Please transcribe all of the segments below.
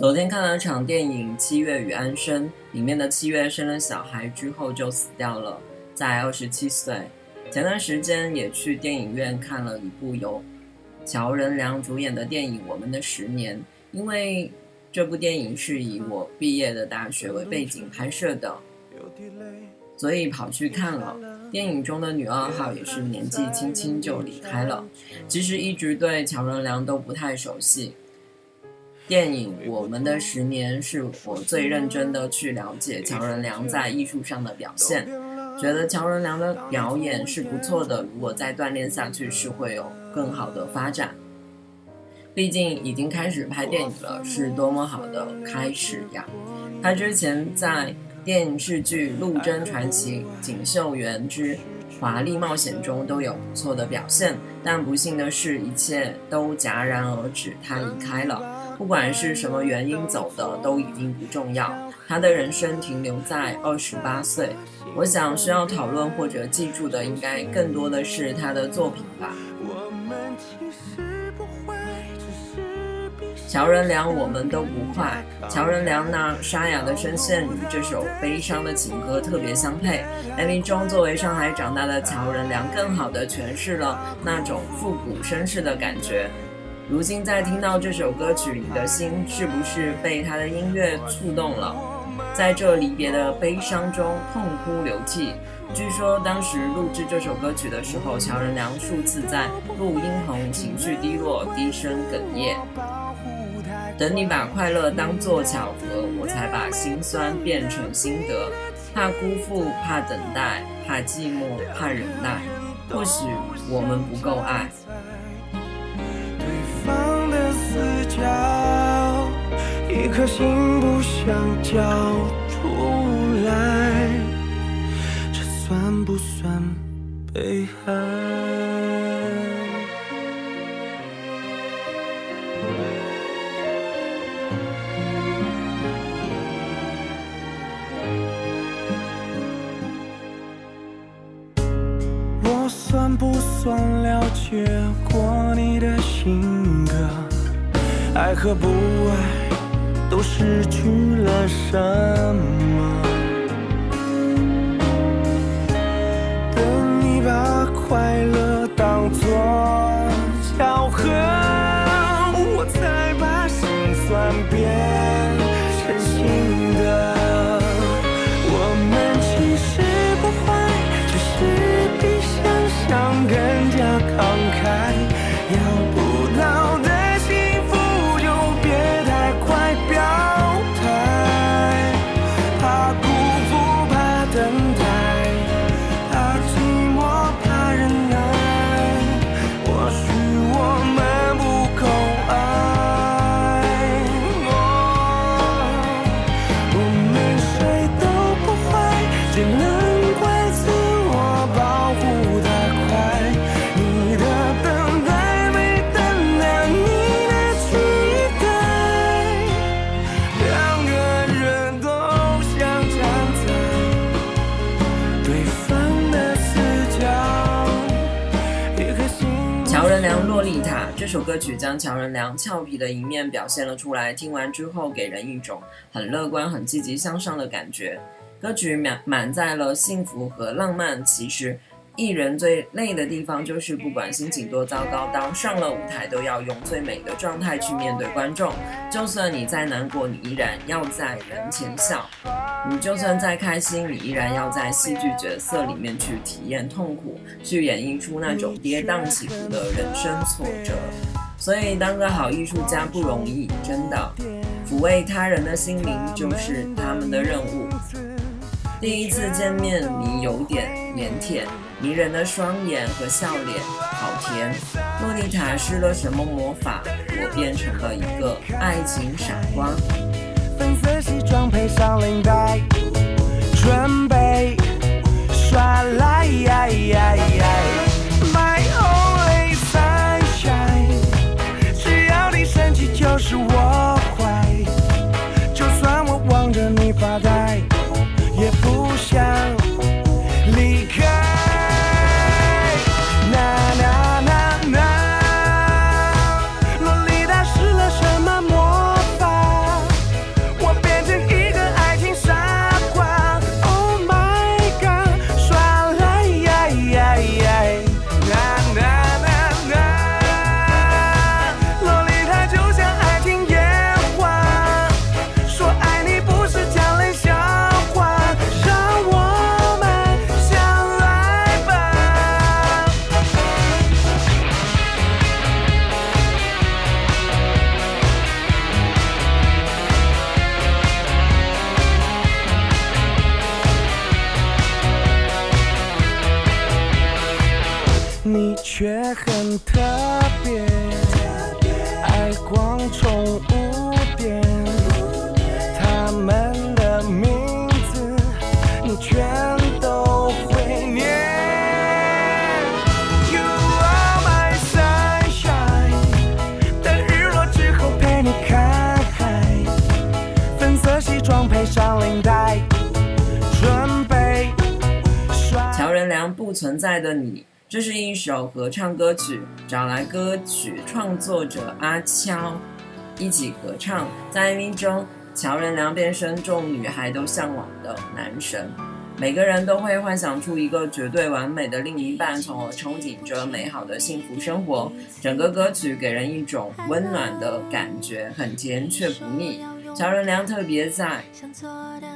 昨天看了场电影《七月与安生》，里面的七月生了小孩之后就死掉了，在二十七岁。前段时间也去电影院看了一部由乔任梁主演的电影《我们的十年》，因为这部电影是以我毕业的大学为背景拍摄的，所以跑去看了。电影中的女二号也是年纪轻轻就离开了，其实一直对乔任梁都不太熟悉。电影《我们的十年》是我最认真的去了解乔任梁在艺术上的表现，觉得乔任梁的表演是不错的，如果再锻炼下去是会有更好的发展。毕竟已经开始拍电影了，是多么好的开始呀！他之前在电视剧《陆贞传奇》《锦绣缘之华丽冒险》中都有不错的表现，但不幸的是，一切都戛然而止，他离开了。不管是什么原因走的，都已经不重要。他的人生停留在二十八岁，我想需要讨论或者记住的，应该更多的是他的作品吧。乔任梁，我们都不坏。乔任梁那沙哑的声线与这首悲伤的情歌特别相配。MV 中，作为上海长大的乔任梁，更好的诠释了那种复古绅士的感觉。如今在听到这首歌曲，你的心是不是被他的音乐触动了？在这离别的悲伤中痛哭流涕。据说当时录制这首歌曲的时候，乔任梁数次在录音棚情绪低落，低声哽咽。等你把快乐当作巧合，我才把心酸变成心得。怕辜负，怕等待，怕寂寞，怕忍耐。或许我们不够爱。一颗心不想交出来，这算不算被害？我算不算了解过你的心？爱和不爱。都失去了什么？丽塔这首歌曲将乔任梁俏皮的一面表现了出来，听完之后给人一种很乐观、很积极向上的感觉。歌曲满满载了幸福和浪漫。其实，艺人最累的地方就是不管心情多糟糕，当上了舞台都要用最美的状态去面对观众。就算你再难过，你依然要在人前笑；你就算再开心，你依然要在戏剧角色里面去体验痛苦，去演绎出那种跌宕起伏的人生挫折。所以，当个好艺术家不容易，真的。抚慰他人的心灵就是他们的任务。第一次见面，你有点腼腆，迷人的双眼和笑脸，好甜。洛丽塔施了什么魔法，我变成了一个爱情傻瓜。粉色西装配上领带，准备耍赖。却很特别，爱逛宠物店，他们的名字你全都会念。You are my sunshine，等日落之后陪你看海，粉色西装配上领带，准备。乔任梁不存在的你。这是一首合唱歌曲，找来歌曲创作者阿悄一起合唱。在 MV 中，乔任梁变身众女孩都向往的男神。每个人都会幻想出一个绝对完美的另一半，从而憧憬着美好的幸福生活。整个歌曲给人一种温暖的感觉，很甜却不腻。乔任梁特别在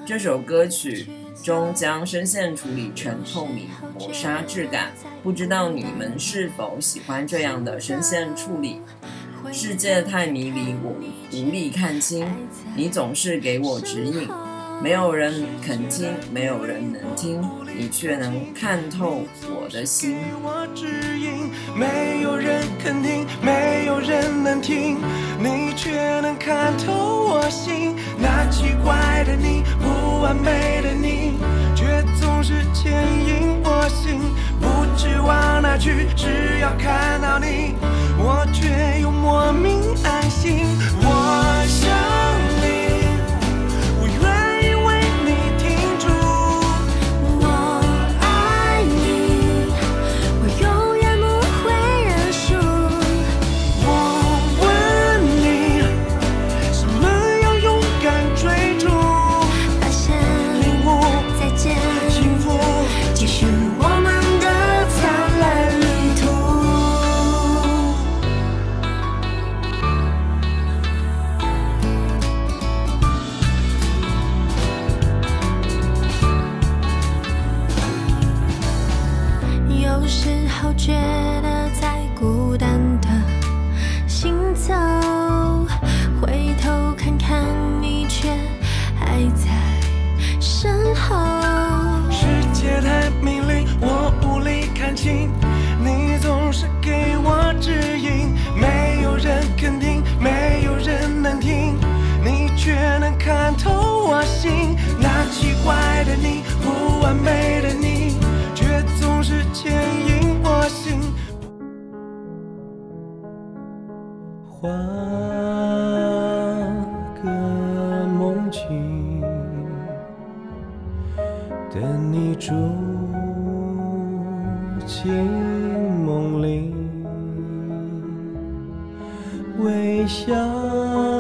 这首歌曲中将声线处理成透明磨砂质感，不知道你们是否喜欢这样的声线处理？世界太迷离，我无力看清，你总是给我指引。没有人肯听，没有人能听，你却能看透我的心。没有人肯定，没有人能听，你却能看透我心。那奇怪的你，不完美的你，的你不完美的你却总是牵引我心。画个梦境等你住进梦里微笑。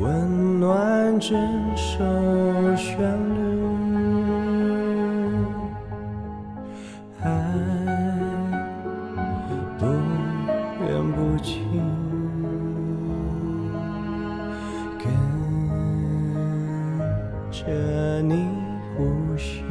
温暖整首旋律爱不远不近跟着你呼吸。